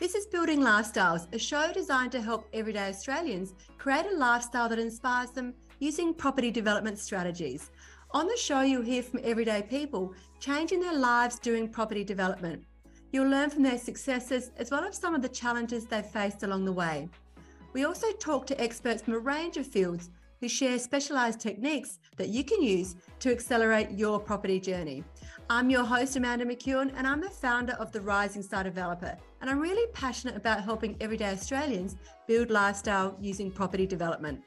This is Building Lifestyles, a show designed to help everyday Australians create a lifestyle that inspires them using property development strategies. On the show, you'll hear from everyday people changing their lives doing property development. You'll learn from their successes as well as some of the challenges they've faced along the way. We also talk to experts from a range of fields who share specialised techniques that you can use to accelerate your property journey. I'm your host, Amanda McEwen, and I'm the founder of the Rising Star Developer. And I'm really passionate about helping everyday Australians build lifestyle using property development.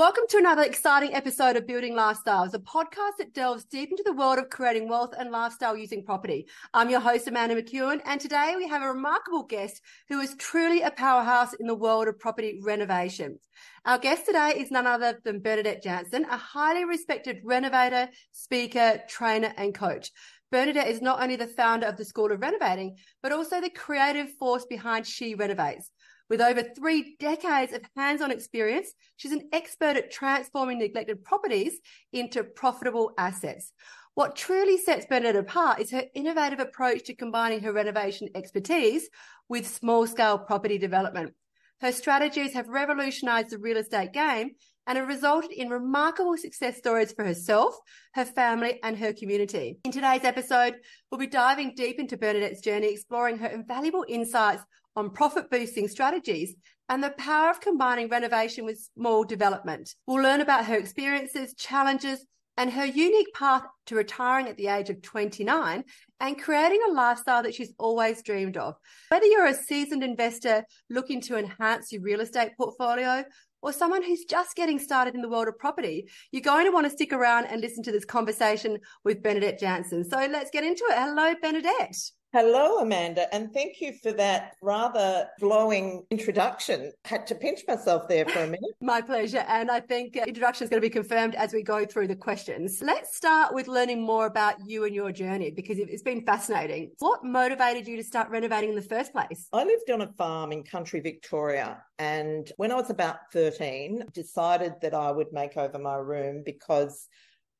Welcome to another exciting episode of Building Lifestyles, a podcast that delves deep into the world of creating wealth and lifestyle using property. I'm your host, Amanda McEwen, and today we have a remarkable guest who is truly a powerhouse in the world of property renovation. Our guest today is none other than Bernadette Janson, a highly respected renovator, speaker, trainer, and coach. Bernadette is not only the founder of the School of Renovating, but also the creative force behind She Renovates. With over three decades of hands on experience, she's an expert at transforming neglected properties into profitable assets. What truly sets Bernadette apart is her innovative approach to combining her renovation expertise with small scale property development. Her strategies have revolutionized the real estate game and have resulted in remarkable success stories for herself, her family, and her community. In today's episode, we'll be diving deep into Bernadette's journey, exploring her invaluable insights on profit boosting strategies and the power of combining renovation with small development. We'll learn about her experiences, challenges, and her unique path to retiring at the age of 29 and creating a lifestyle that she's always dreamed of. Whether you're a seasoned investor looking to enhance your real estate portfolio or someone who's just getting started in the world of property, you're going to want to stick around and listen to this conversation with Bernadette Janson. So let's get into it. Hello, Bernadette. Hello, Amanda, and thank you for that rather glowing introduction. Had to pinch myself there for a minute. My pleasure. And I think uh, introduction is going to be confirmed as we go through the questions. Let's start with learning more about you and your journey because it's been fascinating. What motivated you to start renovating in the first place? I lived on a farm in country Victoria, and when I was about 13, decided that I would make over my room because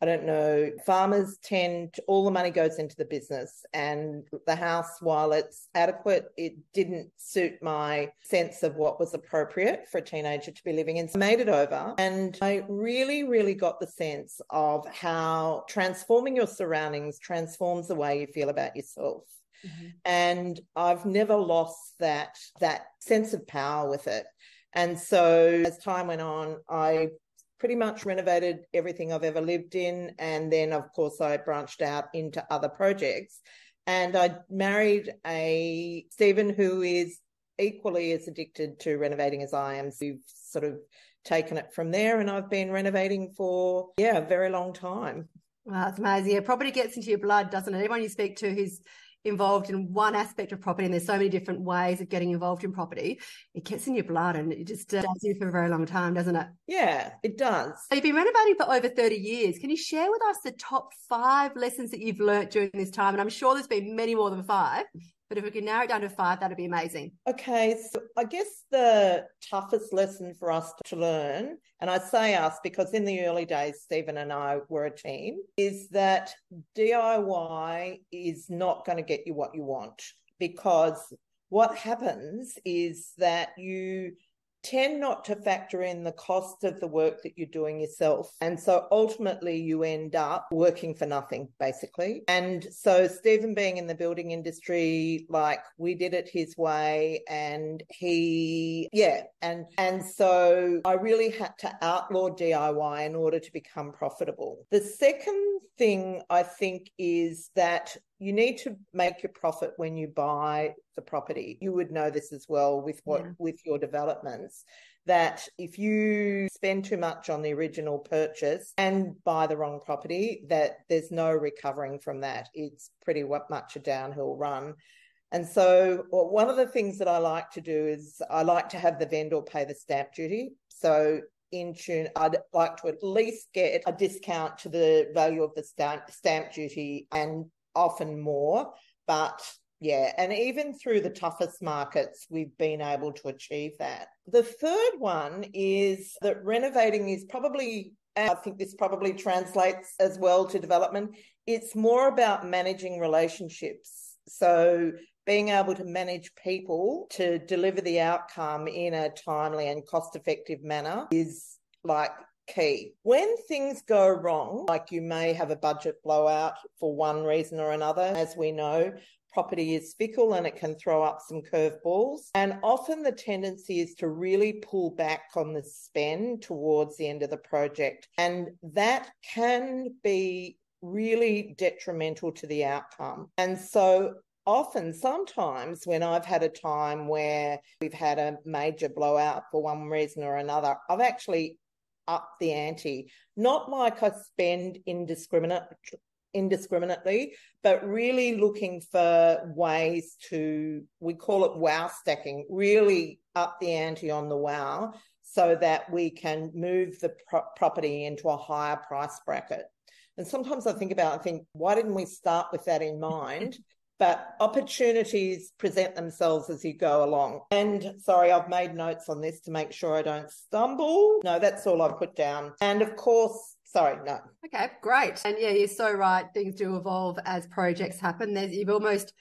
I don't know. Farmers tend to, all the money goes into the business, and the house, while it's adequate, it didn't suit my sense of what was appropriate for a teenager to be living in. So I made it over, and I really, really got the sense of how transforming your surroundings transforms the way you feel about yourself. Mm-hmm. And I've never lost that that sense of power with it. And so as time went on, I pretty much renovated everything I've ever lived in. And then, of course, I branched out into other projects. And I married a Stephen who is equally as addicted to renovating as I am. So we've sort of taken it from there. And I've been renovating for, yeah, a very long time. Wow, that's amazing. Yeah, property gets into your blood, doesn't it? Everyone you speak to who's involved in one aspect of property and there's so many different ways of getting involved in property. It gets in your blood and it just uh, does you for a very long time doesn't it? Yeah it does. So you've been renovating for over 30 years. Can you share with us the top five lessons that you've learnt during this time? And i'm sure there's been many more than five but if we can narrow it down to five, that'd be amazing. Okay. So I guess the toughest lesson for us to learn, and I say us because in the early days, Stephen and I were a team, is that DIY is not going to get you what you want because what happens is that you tend not to factor in the cost of the work that you're doing yourself. And so ultimately you end up working for nothing, basically. And so Stephen being in the building industry, like we did it his way and he, yeah. And, and so I really had to outlaw DIY in order to become profitable. The second thing I think is that you need to make your profit when you buy the property. You would know this as well with what yeah. with your developments that if you spend too much on the original purchase and buy the wrong property that there's no recovering from that. It's pretty much a downhill run. And so, well, one of the things that I like to do is I like to have the vendor pay the stamp duty. So in tune, I'd like to at least get a discount to the value of the stamp, stamp duty and often more. But yeah, and even through the toughest markets, we've been able to achieve that. The third one is that renovating is probably I think this probably translates as well to development. It's more about managing relationships. So being able to manage people to deliver the outcome in a timely and cost effective manner is like key. When things go wrong, like you may have a budget blowout for one reason or another, as we know, property is fickle and it can throw up some curveballs. And often the tendency is to really pull back on the spend towards the end of the project. And that can be really detrimental to the outcome. And so often, sometimes when I've had a time where we've had a major blowout for one reason or another, I've actually up the ante. Not like I spend indiscriminate, indiscriminately, but really looking for ways to, we call it wow stacking, really up the ante on the wow so that we can move the pro- property into a higher price bracket. And sometimes I think about, I think, why didn't we start with that in mind? But opportunities present themselves as you go along. And sorry, I've made notes on this to make sure I don't stumble. No, that's all I've put down. And of course, sorry, no. Okay, great. And yeah, you're so right. Things do evolve as projects happen. There's you've almost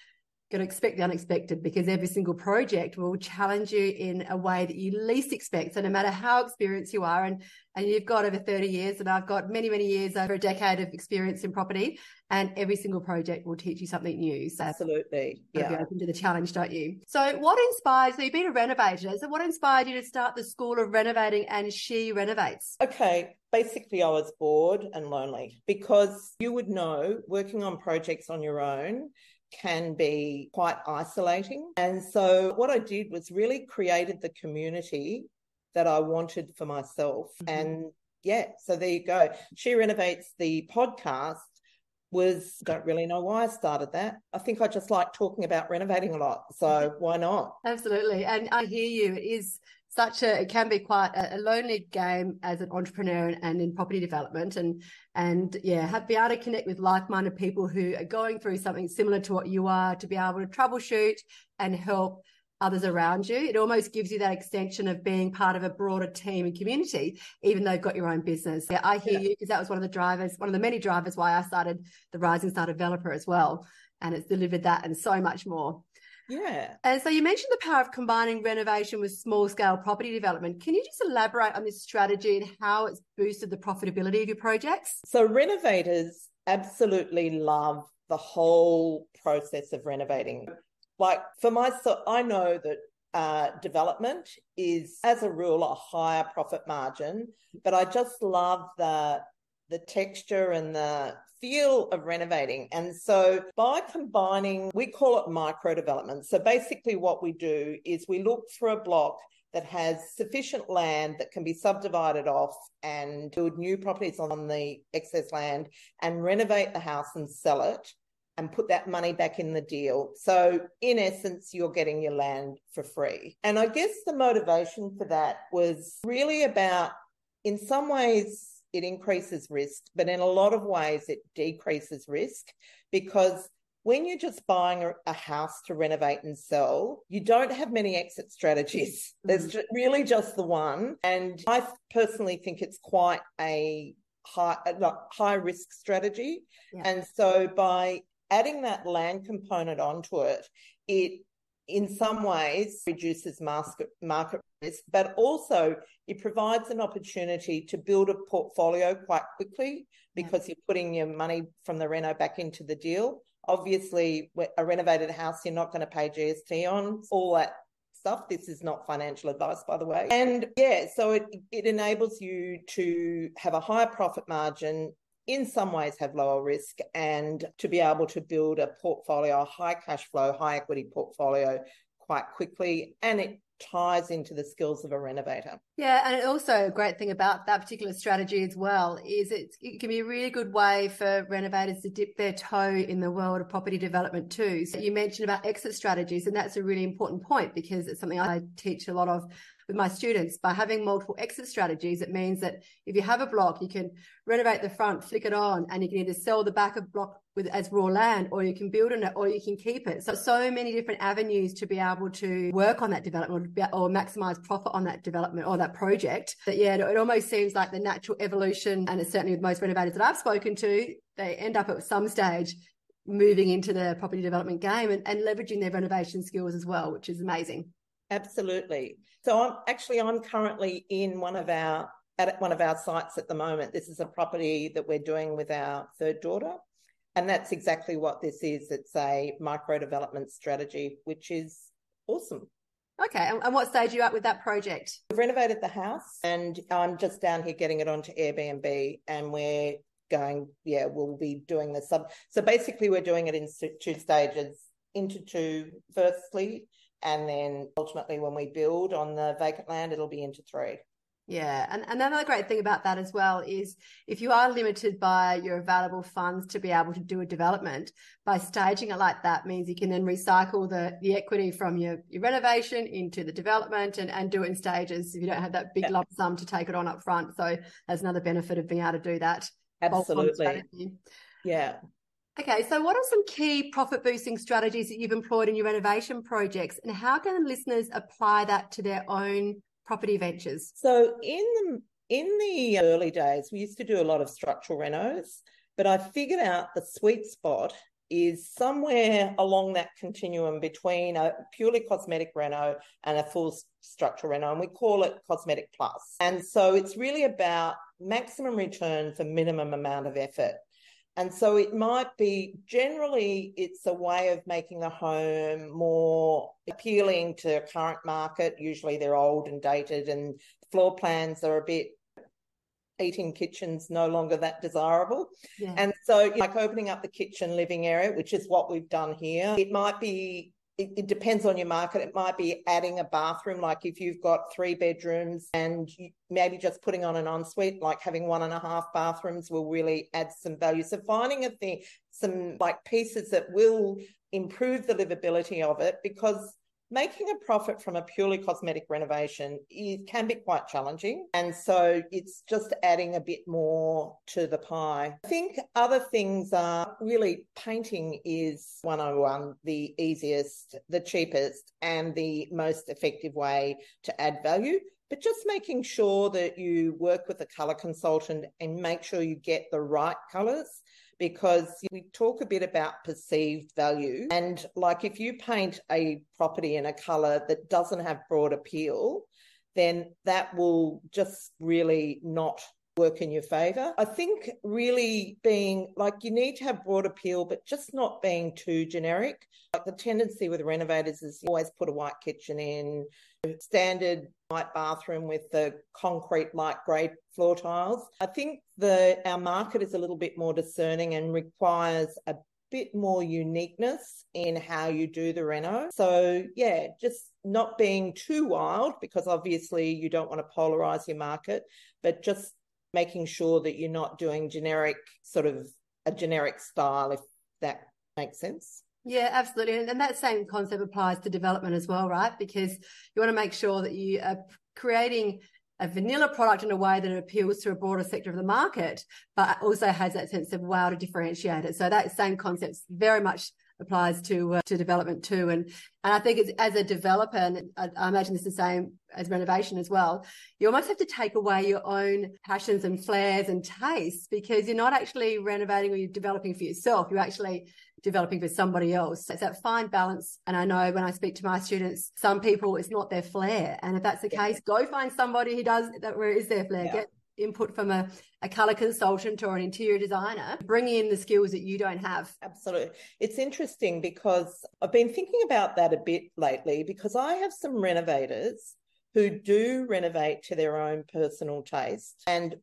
got to expect the unexpected because every single project will challenge you in a way that you least expect. So no matter how experienced you are, and and you've got over 30 years, and I've got many, many years, over a decade of experience in property, and every single project will teach you something new. So absolutely, yeah. Be open to the challenge, don't you? So what inspired? So you've been a renovator. So what inspired you to start the School of Renovating and She Renovates? Okay, basically I was bored and lonely because you would know working on projects on your own can be quite isolating. And so what I did was really created the community that I wanted for myself. Mm-hmm. And yeah, so there you go. She renovates the podcast was don't really know why I started that. I think I just like talking about renovating a lot. So mm-hmm. why not? Absolutely. And I hear you. It is such a it can be quite a, lonely game as an entrepreneur and in property development. And and yeah have be able to connect with like-minded people who are going through something similar to what you are to be able to troubleshoot and help others around you. It almost gives you that extension of being part of a broader team and community even though you've got your own business. Yeah i hear yeah. you because that was one of the drivers one of the many drivers why i started the rising star developer as well. And it's delivered that and so much more yeah. And so you mentioned the power of combining renovation with small scale property development. Can you just elaborate on this strategy and how it's boosted the profitability of your projects? So, renovators absolutely love the whole process of renovating. Like for myself, I know that uh, development is, as a rule, a higher profit margin, but I just love the the texture and the feel of renovating. And so by combining, we call it micro development. So basically, what we do is we look for a block that has sufficient land that can be subdivided off and build new properties on the excess land and renovate the house and sell it and put that money back in the deal. So, in essence, you're getting your land for free. And I guess the motivation for that was really about, in some ways, it increases risk, but in a lot of ways, it decreases risk because when you're just buying a house to renovate and sell, you don't have many exit strategies. There's mm. really just the one. And I personally think it's quite a high, high risk strategy. Yeah. And so by adding that land component onto it, it in some ways reduces market, market risk, but also it provides an opportunity to build a portfolio quite quickly because you're putting your money from the reno back into the deal. Obviously, a renovated house, you're not going to pay GST on all that stuff. This is not financial advice, by the way. And yeah, so it, it enables you to have a higher profit margin in some ways have lower risk and to be able to build a portfolio, a high cash flow, high equity portfolio quite quickly. And it ties into the skills of a renovator. Yeah, and also a great thing about that particular strategy as well is it, it can be a really good way for renovators to dip their toe in the world of property development too. So you mentioned about exit strategies, and that's a really important point because it's something I teach a lot of with my students. By having multiple exit strategies, it means that if you have a block, you can renovate the front, flick it on, and you can either sell the back of block with as raw land, or you can build on it, or you can keep it. So, so many different avenues to be able to work on that development or, maximize profit on that development or that project. That yeah, it, it almost seems like the natural evolution, and it's certainly with most renovators that I've spoken to, they end up at some stage moving into the property development game and, and leveraging their renovation skills as well, which is amazing. Absolutely. So I'm actually I'm currently in one of our at one of our sites at the moment. This is a property that we're doing with our third daughter. And that's exactly what this is. It's a micro development strategy, which is awesome. Okay. And, what stage are you at with that project? We've renovated the house and I'm just down here getting it onto Airbnb and we're going, yeah, we'll be doing the sub. So basically, we're doing it in two stages into two, firstly, and then ultimately, when we build on the vacant land, it'll be into three. Yeah, and, and another great thing about that as well is if you are limited by your available funds to be able to do a development, by staging it like that means you can then recycle the, the equity from your, your renovation into the development and, and do it in stages if you don't have that big yeah. lump sum to take it on up front. So there's another benefit of being able to do that. Absolutely. Yeah. Okay, so what are some key profit boosting strategies that you've employed in your renovation projects, and how can listeners apply that to their own property ventures? So in the in the early days, we used to do a lot of structural renos, but I figured out the sweet spot is somewhere along that continuum between a purely cosmetic reno and a full structural reno, and we call it cosmetic plus. And so it's really about maximum return for minimum amount of effort. And so it might be generally it's a way of making the home more appealing to a current market. Usually they're old and dated and floor plans are a bit eating kitchens no longer that desirable. Yeah. And so like opening up the kitchen living area, which is what we've done here, it might be it, it, depends on your market. It might be adding a bathroom, like if you've got three bedrooms and maybe just putting on an ensuite, like having one and a half bathrooms will really add some value. So finding a thing, some like pieces that will improve the livability of it because making a profit from a purely cosmetic renovation can be quite challenging. And so it's just adding a bit more to the pie. I think other things are really painting is 101 um, the easiest, the cheapest, and the most effective way to add value but just making sure that you work with a color consultant and make sure you get the right colors because we talk a bit about perceived value. And like if you paint a property in a color that doesn't have broad appeal, then that will just really not work in your favor. I think really being like you need to have broad appeal, but just not being too generic. Like the tendency with renovators is always put a white kitchen in, standard white bathroom with the concrete light grey floor tiles. I think the our market is a little bit more discerning and requires a bit more uniqueness in how you do the reno. So yeah, just not being too wild because obviously you don't want to polarize your market, but just making sure that you're not doing generic sort of a generic style if that makes sense. Yeah, absolutely. And, that same concept applies to development as well, right? Because you want to make sure that you are creating a vanilla product in a way that appeals to a broader sector of the market, but also has that sense of wow to differentiate it. So that same concept very much applies to uh, to development too. And and I think it's as a developer, and I, I imagine it's the same as renovation as well. You almost have to take away your own passions and flares and tastes because you're not actually renovating or you're developing for yourself. You're actually developing for somebody else. It's that fine balance. And I know when I speak to my students, some people it's not their flair. And if that's the yeah. case, go find somebody who does that where is their flair. Yeah. Get input from a, a color consultant or an interior designer. Bring in the skills that you don't have. Absolutely. It's interesting because I've been thinking about that a bit lately because I have some renovators who do renovate to their own personal taste and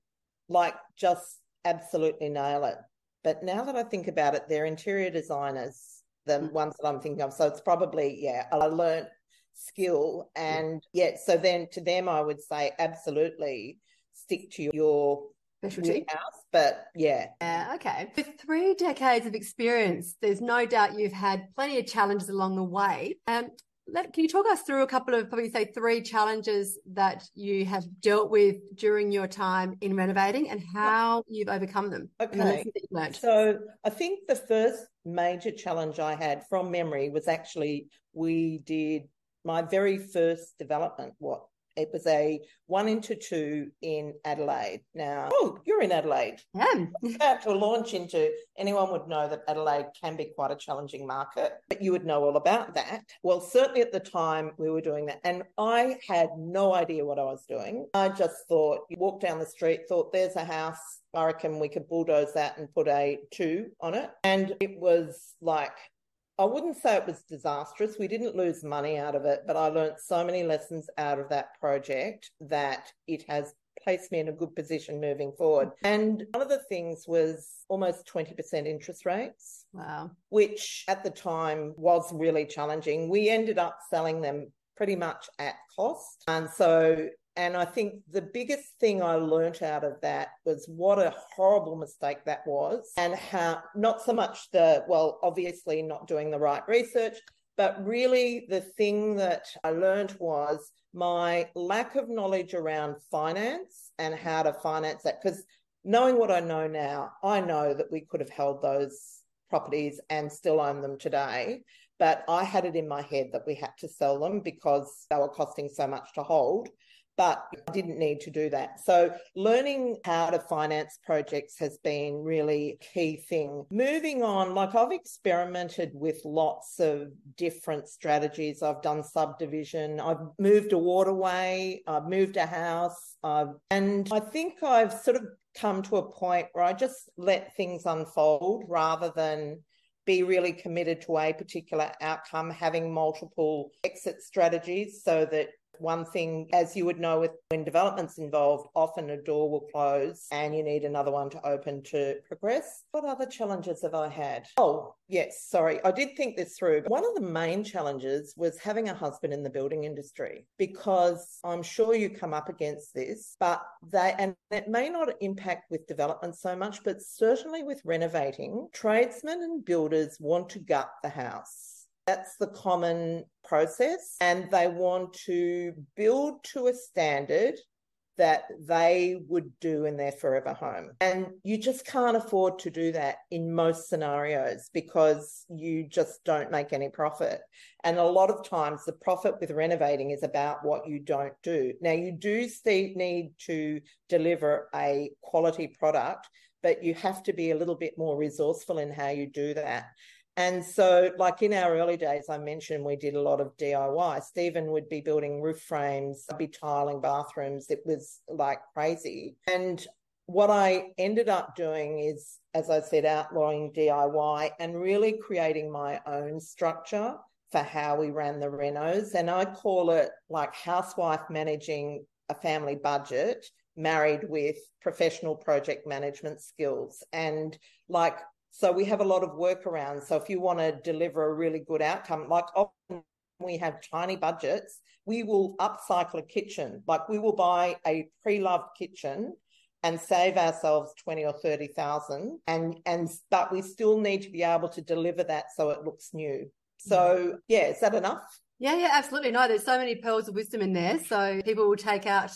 like just absolutely nail it. But now that I think about it, they're interior designers, the mm. ones that I'm thinking of. So it's probably, yeah, a learned skill. And yeah, so then to them, I would say absolutely stick to your specialty house. But yeah. Yeah, okay. With three decades of experience, there's no doubt you've had plenty of challenges along the way. Um, let, can you talk us through a couple of probably say three challenges that you have dealt with during your time in renovating and how you've overcome them? Okay. So I think the first major challenge I had from memory was actually we did my very first development, what it was a one into two in Adelaide. Now, oh, you're in Adelaide. Yeah. About to launch into, anyone would know that Adelaide can be quite a challenging market, but you would know all about that. Well, certainly at the time we were doing that. And I had no idea what I was doing. I just thought, you walk down the street, thought there's a house. I reckon we could bulldoze that and put a two on it. And it was like I wouldn't say it was disastrous. We didn't lose money out of it, but I learned so many lessons out of that project that it has placed me in a good position moving forward. And one of the things was almost 20% interest rates. Wow. Which at the time was really challenging. We ended up selling them pretty much at cost. And so and I think the biggest thing I learnt out of that was what a horrible mistake that was, and how not so much the, well, obviously not doing the right research, but really the thing that I learned was my lack of knowledge around finance and how to finance that. Because knowing what I know now, I know that we could have held those properties and still own them today. But I had it in my head that we had to sell them because they were costing so much to hold but I didn't need to do that. So learning how to finance projects has been really key thing. Moving on, like I've experimented with lots of different strategies. I've done subdivision, I've moved a waterway, I've moved a house, I've, and I think I've sort of come to a point where I just let things unfold rather than be really committed to a particular outcome, having multiple exit strategies so that one thing, as you would know, with when development's involved, often a door will close and you need another one to open to progress. What other challenges have I had? Oh, yes, sorry. I did think this through. But One of the main challenges was having a husband in the building industry because I'm sure you come up against this, but they, and it may not impact with development so much, but certainly with renovating, tradesmen and builders want to gut the house that's the common process. And they want to build to a standard that they would do in their forever home. And you just can't afford to do that in most scenarios because you just don't make any profit. And a lot of times the profit with renovating is about what you don't do. Now, you do need to deliver a quality product, but you have to be a little bit more resourceful in how you do that. And so, like in our early days, I mentioned we did a lot of DIY. Stephen would be building roof frames, I'd be tiling bathrooms. It was like crazy. And what I ended up doing is, as I said, outlawing DIY and really creating my own structure for how we ran the renos. And I call it like housewife managing a family budget married with professional project management skills. And like so we have a lot of workarounds. So if you want to deliver a really good outcome, like often we have tiny budgets, we will upcycle a kitchen. Like we will buy a pre-loved kitchen and save ourselves 20 or 30,000 and and but we still need to be able to deliver that so it looks new. Mm-hmm. So yeah, is that enough? Yeah, yeah, absolutely. No, there's so many pearls of wisdom in there. So people will take out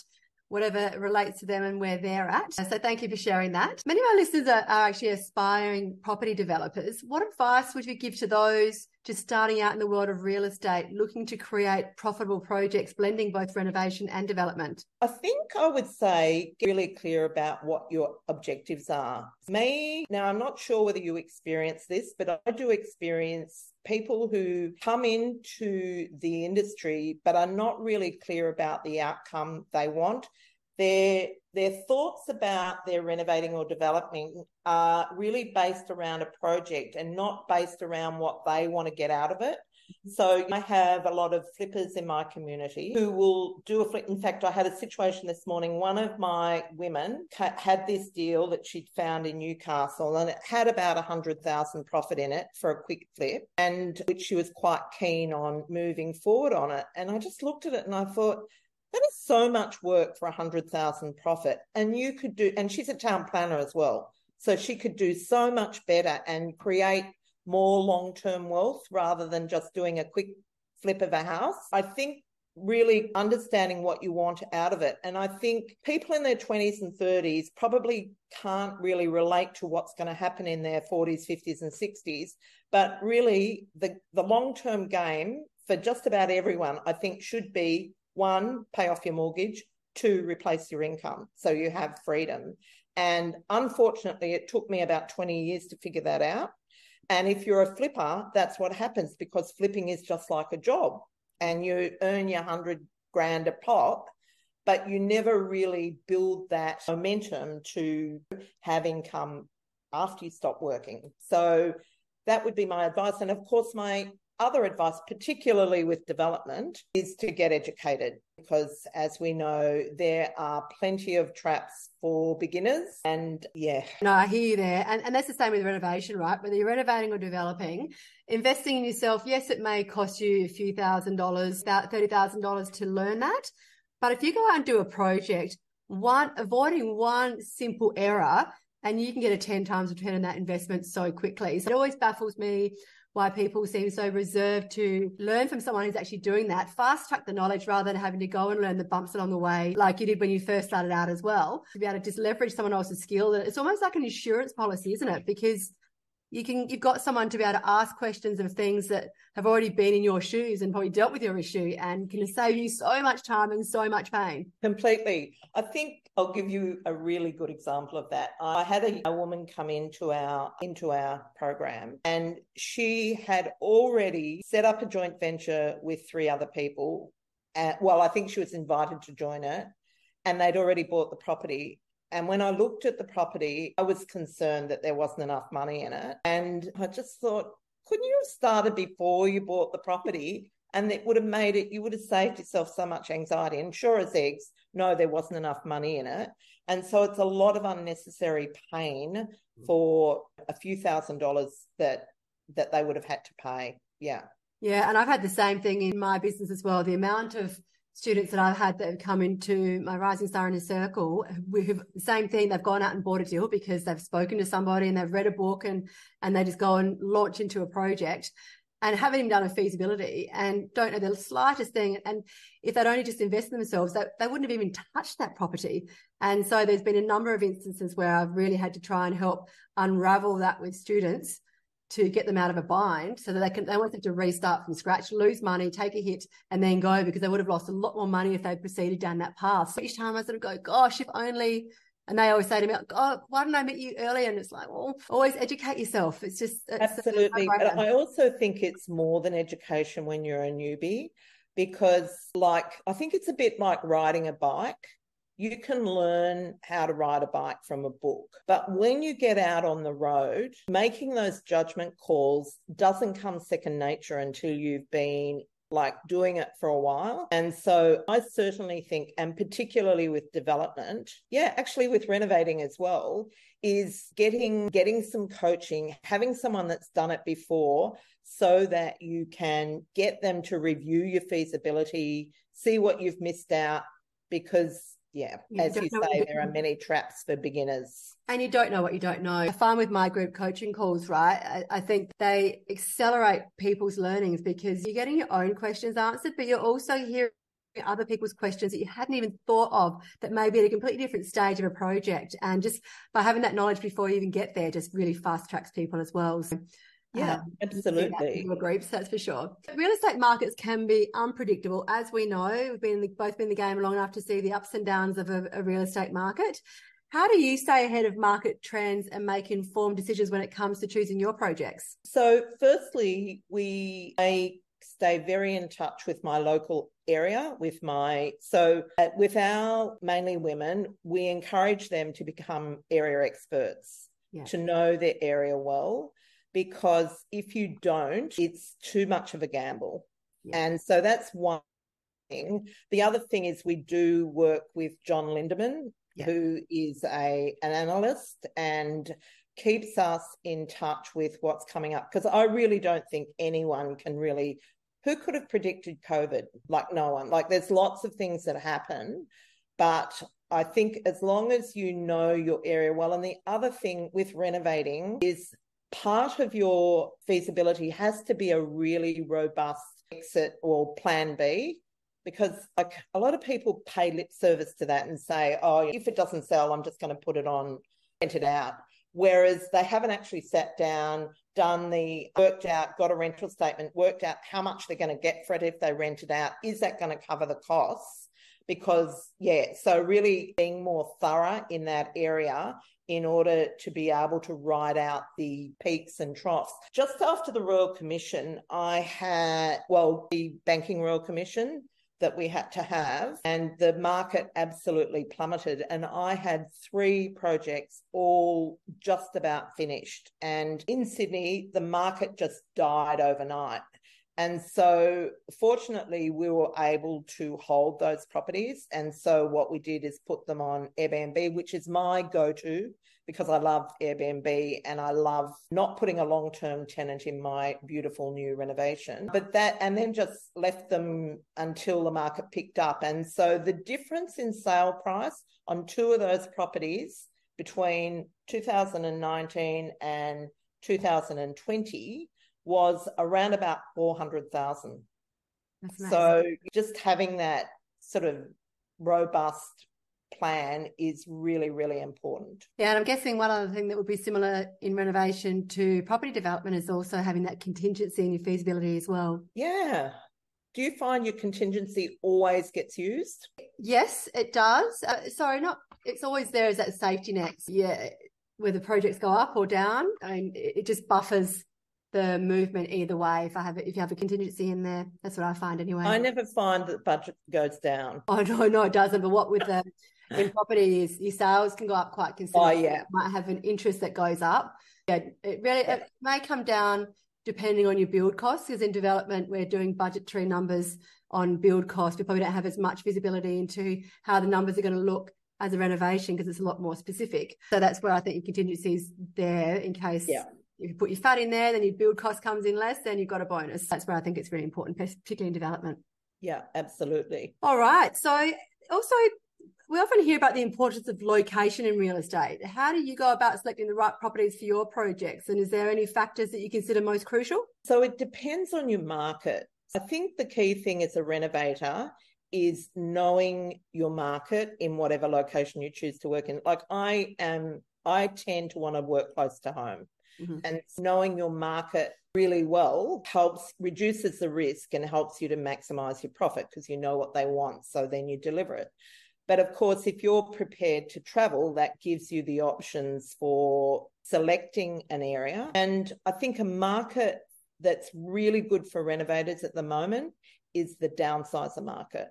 whatever relates to them and where they're at. So thank you for sharing that. Many of our listeners are, are, actually aspiring property developers. What advice would you give to those starting out in the world of real estate, looking to create profitable projects, blending both renovation and development? I think I would say get really clear about what your objectives are. Me, now I'm not sure whether you experience this, but I do experience people who come into the industry but are not really clear about the outcome they want. Their, their thoughts about their renovating or developing are really based around a project and not based around what they want to get out of it. Mm-hmm. So I have a lot of flippers in my community who will do a flip. In fact, I had a situation this morning. One of my women had this deal that she'd found in Newcastle and it had about a hundred thousand profit in it for a quick flip and which she was quite keen on moving forward on it. And I just looked at it and I thought, that is so much work for a hundred thousand profit. And you could do, and she's a town planner as well. So she could do so much better and create more long term wealth rather than just doing a quick flip of a house. I think really understanding what you want out of it. And I think people in their 20s and 30s probably can't really relate to what's going to happen in their 40s, 50s, and 60s. But really, the, the long term game for just about everyone, I think, should be one, pay off your mortgage, two, replace your income so you have freedom. And unfortunately, it took me about 20 years to figure that out. And if you're a flipper, that's what happens because flipping is just like a job and you earn your 100 grand a pop, but you never really build that momentum to have income after you stop working. So that would be my advice. And of course, my other advice, particularly with development, is to get educated because, as we know, there are plenty of traps for beginners. And yeah. No, I hear you there. And, and that's the same with renovation, right? Whether you're renovating or developing, investing in yourself, yes, it may cost you a few thousand dollars, about $30,000 to learn that. But if you go out and do a project, one avoiding one simple error and you can get a 10 times return on that investment so quickly. So it always baffles me why people seem so reserved to learn from someone who's actually doing that, fast track the knowledge rather than having to go and learn the bumps along the way, like you did when you first started out as well, to be able to just leverage someone else's skill. It's almost like an insurance policy, isn't it? Because you can you've got someone to be able to ask questions of things that have already been in your shoes and probably dealt with your issue and can save you so much time and so much pain completely i think i'll give you a really good example of that i had a, a woman come into our into our program and she had already set up a joint venture with three other people uh, well i think she was invited to join it and they'd already bought the property and when I looked at the property, I was concerned that there wasn't enough money in it. And I just thought, couldn't you have started before you bought the property? And it would have made it, you would have saved yourself so much anxiety. And sure as eggs, no, there wasn't enough money in it. And so it's a lot of unnecessary pain mm. for a few thousand dollars that that they would have had to pay. Yeah. Yeah. And I've had the same thing in my business as well. The amount of students that I've had that have come into my Rising Star Inner Circle, we have the same thing. They've gone out and bought a deal because they've spoken to somebody and they've read a book and and they just go and launch into a project and haven't even done a feasibility and don't know the slightest thing. And if they'd only just invested themselves, they, they wouldn't have even touched that property. And so there's been a number of instances where I've really had to try and help unravel that with students to get them out of a bind so that they can they won't have to restart from scratch, lose money, take a hit, and then go because they would have lost a lot more money if they'd proceeded down that path. So each time I sort of go, gosh, if only and they always say to me, "Oh, why didn't I meet you earlier?" And it's like, well, always educate yourself. It's just it's absolutely. But I also think it's more than education when you're a newbie, because like I think it's a bit like riding a bike you can learn how to ride a bike from a book. But when you get out on the road, making those judgment calls doesn't come second nature until you've been like doing it for a while. And so I certainly think, and particularly with development, yeah, actually with renovating as well, is getting getting some coaching, having someone that's done it before so that you can get them to review your feasibility, see what you've missed out because yeah, you as you say, there are many traps for beginners. And you don't know what you don't know. I find with my group coaching calls, right? I, I, think they accelerate people's learnings because you're getting your own questions answered, but you're also hearing other people's questions that you hadn't even thought of that may be at a completely different stage of a project. And just by having that knowledge before you even get there, just really fast tracks people as well. So yeah, um, absolutely. Groups, that's for sure. Real estate markets can be unpredictable, as we know. We've been the, both been in the game long enough to see the ups and downs of a, a real estate market. How do you stay ahead of market trends and make informed decisions when it comes to choosing your projects? So, firstly, we I stay very in touch with my local area with my so uh, with our mainly women we encourage them to become area experts yeah. to know their area well because if you don't, it's too much of a gamble. Yeah. And so that's one thing. The other thing is we do work with John Lindeman, yeah. who is a an analyst and keeps us in touch with what's coming up. Because I really don't think anyone can really who could have predicted COVID? Like no one. Like there's lots of things that happen, but I think as long as you know your area well, and the other thing with renovating is part of your feasibility has to be a really robust exit or plan B because like a lot of people pay lip service to that and say, oh, if it doesn't sell, I'm just going to put it on, rent it out. Whereas they haven't actually sat down, done the worked out, got a rental statement, worked out how much they're going to get for it if they rent it out. Is that going to cover the costs? Because, yeah, so really being more thorough in that area in order to be able to ride out the peaks and troughs. Just after the Royal Commission, I had, well, the Banking Royal Commission that we had to have, and the market absolutely plummeted. And I had three projects all just about finished. And in Sydney, the market just died overnight. And so, fortunately, we were able to hold those properties. And so, what we did is put them on Airbnb, which is my go to because I love Airbnb and I love not putting a long term tenant in my beautiful new renovation. But that, and then just left them until the market picked up. And so the difference in sale price on two of those properties between 2019 and 2020 was around about 400,000. So just having that sort of robust plan is really, really important. Yeah, and I'm guessing one other thing that would be similar in renovation to property development is also having that contingency in your feasibility as well. Yeah. Do you find your contingency always gets used? Yes, it does. Uh, sorry, not it's always there as that safety net. Yeah, whether projects go up or down, I mean, it just buffers the movement either way. If I have if you have a contingency in there, that's what I find anyway. I never find that budget goes down. Oh no, no, it doesn't. But what with the in property is your sales can go up quite considerably. Oh, yeah. You might have an interest that goes up. Yeah, it really it may come down depending on your build costs. Because in development, we're doing budgetary numbers on build costs. We probably don't have as much visibility into how the numbers are going to look as a renovation because it's a lot more specific. So that's where I think your contingency is there in case yeah. if you put your fat in there, then your build cost comes in less, then you've got a bonus. That's where I think it's really important, particularly in development. Yeah, absolutely. All right. So also we often hear about the importance of location in real estate. How do you go about selecting the right properties for your projects? And is there any factors that you consider most crucial? So it depends on your market. I think the key thing as a renovator is knowing your market in whatever location you choose to work in. Like I am, I tend to want to work close to home. Mm-hmm. And knowing your market really well helps reduces the risk and helps you to maximize your profit because you know what they want. So then you deliver it. But of course, if you're prepared to travel, that gives you the options for selecting an area. And I think a market that's really good for renovators at the moment is the downsizer market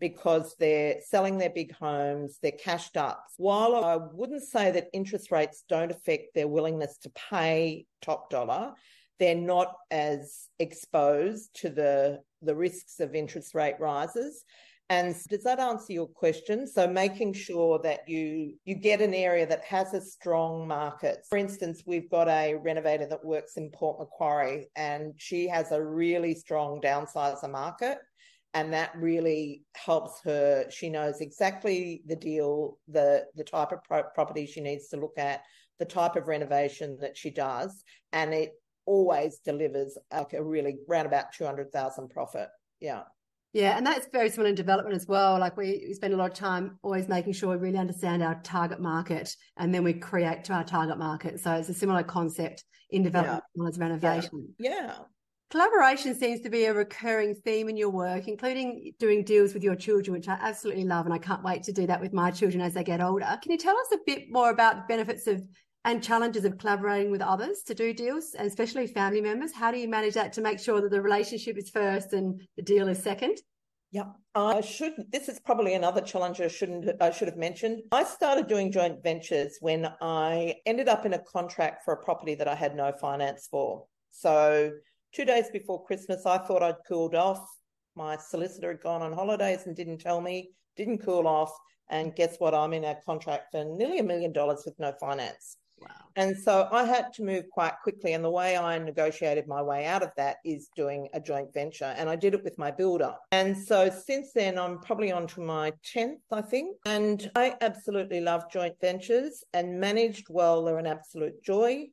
because they're selling their big homes, they're cashed up. While I wouldn't say that interest rates don't affect their willingness to pay top dollar, they're not as exposed to the, the risks of interest rate rises. And does that answer your question? So making sure that you you get an area that has a strong market. For instance, we've got a renovator that works in Port Macquarie and she has a really strong downsizer market and that really helps her she knows exactly the deal the the type of pro- property she needs to look at the type of renovation that she does and it always delivers like a really round about 200,000 profit yeah yeah, and that's very similar in development as well. Like we, we spend a lot of time always making sure we really understand our target market and then we create to our target market. So it's a similar concept in development yeah. as renovation. Yeah. yeah. Collaboration seems to be a recurring theme in your work, including doing deals with your children, which I absolutely love. And I can't wait to do that with my children as they get older. Can you tell us a bit more about the benefits of and challenges of collaborating with others to do deals, and especially family members. How do you manage that to make sure that the relationship is first and the deal is second? Yeah, I should. This is probably another challenge I shouldn't. I should have mentioned. I started doing joint ventures when I ended up in a contract for a property that I had no finance for. So two days before Christmas, I thought I'd cooled off. My solicitor had gone on holidays and didn't tell me. Didn't cool off, and guess what? I'm in a contract for nearly a million dollars with no finance. And so I had to move quite quickly. And the way I negotiated my way out of that is doing a joint venture. And I did it with my builder. And so since then, I'm probably on to my 10th, I think. And I absolutely love joint ventures and managed well. They're an absolute joy.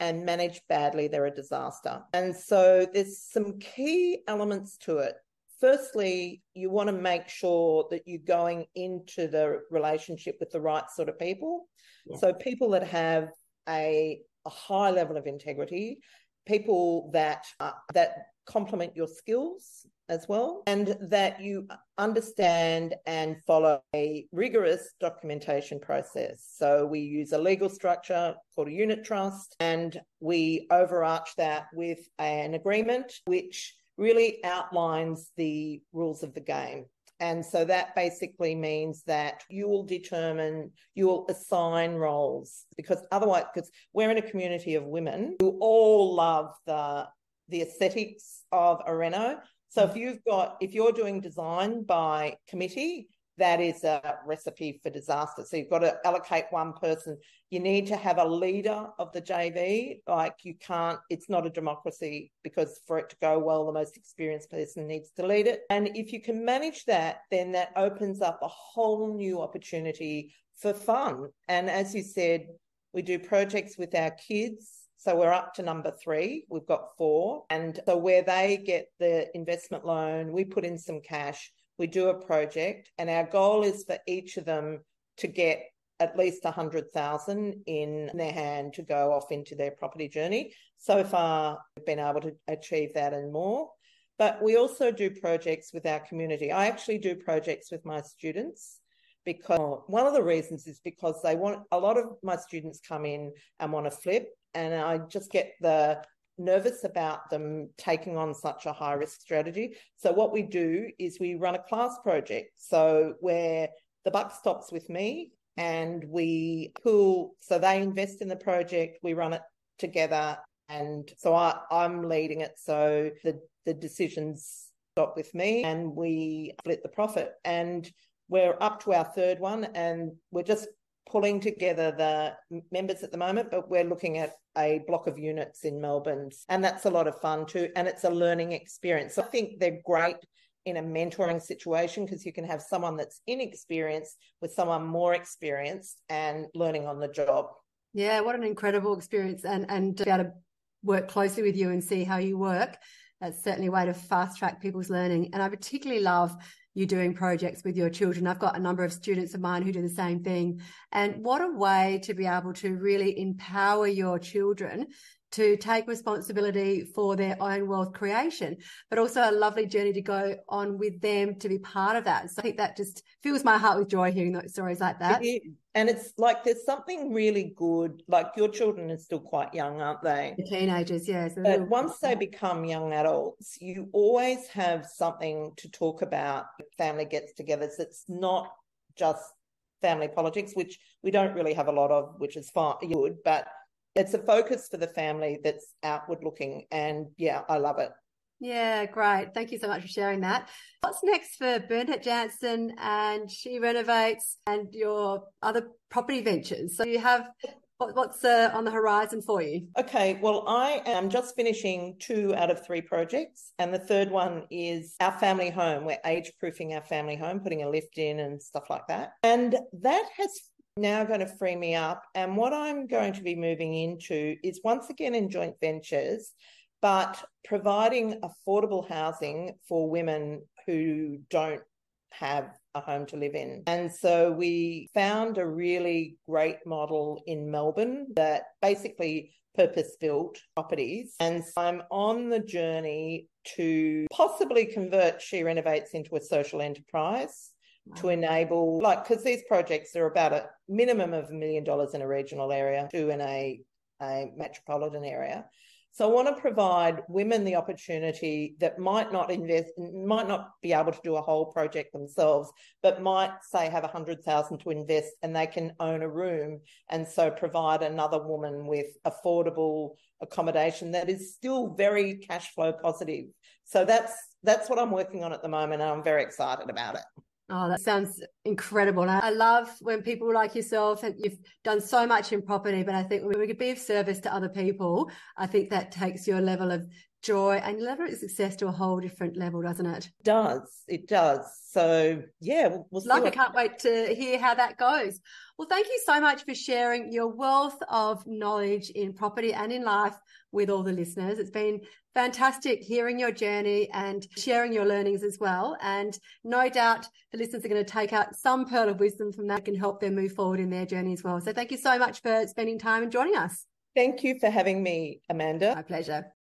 and managed badly, they're a disaster. And so there's some key elements to it. Firstly, you want to make sure that you're going into the relationship with the right sort of people. Yeah. So people that have a, a high level of integrity, people that uh, that complement your skills as well, and that you understand and follow a rigorous documentation process. So we use a legal structure called a unit trust, and we overarch that with an agreement which really outlines the rules of the game. And so that basically means that you will determine, you will assign roles because otherwise, because we're in a community of women who all love the the aesthetics of a reno. So if you've got, if you're doing design by committee, that is a recipe for disaster. So you've got to allocate one person. You need to have a leader of the JV. Like you can't, it's not a democracy because for it to go well, the most experienced person needs to lead it. And if you can manage that, then that opens up a whole new opportunity for fun. And as you said, we do projects with our kids. So we're up to number three. We've got four. And so where they get the investment loan, we put in some cash we do a project, and our goal is for each of them to get at least 100,000 in their hand to go off into their property journey. So far, we've been able to achieve that and more. But we also do projects with our community. I actually do projects with my students because one of the reasons is because they want a lot of my students come in and want to flip and I just get the nervous about them taking on such a high risk strategy. So, what we do is we run a class project. So, where the buck stops with me and we pool, so they invest in the project, we run it together. And so I, I'm leading it. So the, the decisions stop with me and we split the profit. And we're up to our third one and we're just pulling together the members at the moment, but we're looking at a block of units in Melbourne. And that's a lot of fun too. And it's a learning experience. So I think they're great in a mentoring situation because you can have someone that's inexperienced with someone more experienced and learning on the job. Yeah, what an incredible experience. And, and to be able to work closely with you and see how you work. That's certainly a way to fast track people's learning. And I particularly love you doing projects with your children. I've got a number of students of mine who do the same thing. And what a way to be able to really empower your children to take responsibility for their own wealth creation, but also a lovely journey to go on with them to be part of that. So I think that just fills my heart with joy hearing those stories like that. and it's like there's something really good. Like your children are still quite young, aren't they? The teenagers, yes. But once they become young adults, you always have something to talk about. Family gets together. It's not just family politics, which we don't really have a lot of, which is fine, good, but it's a focus for the family that's outward looking. And yeah, I love it. Yeah, great. Thank you so much for sharing that. What's next for Bernadette Janson and She Renovates and your other property ventures? So you have what's uh, on the horizon for you? Okay, well, I am just finishing two out of three projects, and the third one is our family home. We're age proofing our family home, putting a lift in and stuff like that. And that has now going to free me up. And what I'm going to be moving into is once again in joint ventures, but providing affordable housing for women who don't have a home to live in. And so we found a really great model in Melbourne that basically purpose built properties. And so I'm on the journey to possibly convert She Renovates into a social enterprise to enable, like, because these projects are about a minimum of a million dollars in a regional area to in a, a metropolitan area. So I want to provide women the opportunity that might not invest, might not be able to do a whole project themselves, but might say have a hundred thousand to invest and they can own a room and so provide another woman with affordable accommodation that is still very cash flow positive. So that's that's what I'm working on at the moment and I'm very excited about it. Oh, that sounds incredible. I love when people like yourself and you've done so much in property, but I think when we could be of service to other people, I think that takes your level of joy, and level success to a whole different level, doesn't it? it does. It does. So yeah, we'll, we'll Love, I can't wait to hear how that goes. Well, thank you so much for sharing your wealth of knowledge in property and in life with all the listeners. It's been fantastic hearing your journey and sharing your learnings as well. And no doubt the listeners are going to take out some pearl of wisdom from that can help them move forward in their journey as well. So thank you so much for spending time and joining us. Thank you for having me, Amanda. My pleasure.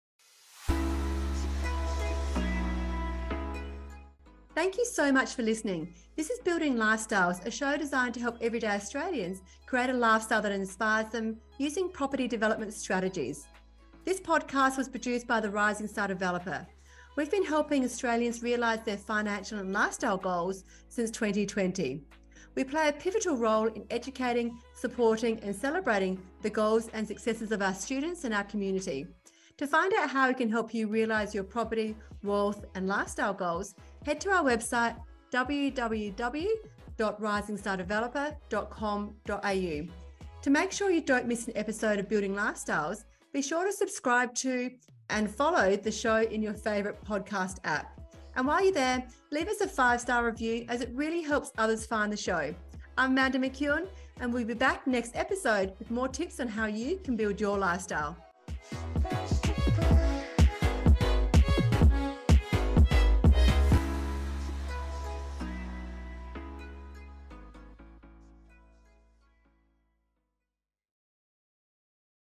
Thank you so much for listening. This is Building Lifestyles, a show designed to help everyday Australians create a lifestyle that inspires them using property development strategies. This podcast was produced by the Rising Star Developer. We've been helping Australians realise their financial and lifestyle goals since 2020. We play a pivotal role in educating, supporting, and celebrating the goals and successes of our students and our community. To find out how we can help you realise your property, wealth, and lifestyle goals, head to our website www.risingstardeveloper.com.au. To make sure you don't miss an episode of Building Lifestyles, be sure to subscribe to and follow the show in your favorite podcast app. And while you're there, leave us a five star review as it really helps others find the show. I'm Amanda McEwen, and we'll be back next episode with more tips on how you can build your lifestyle.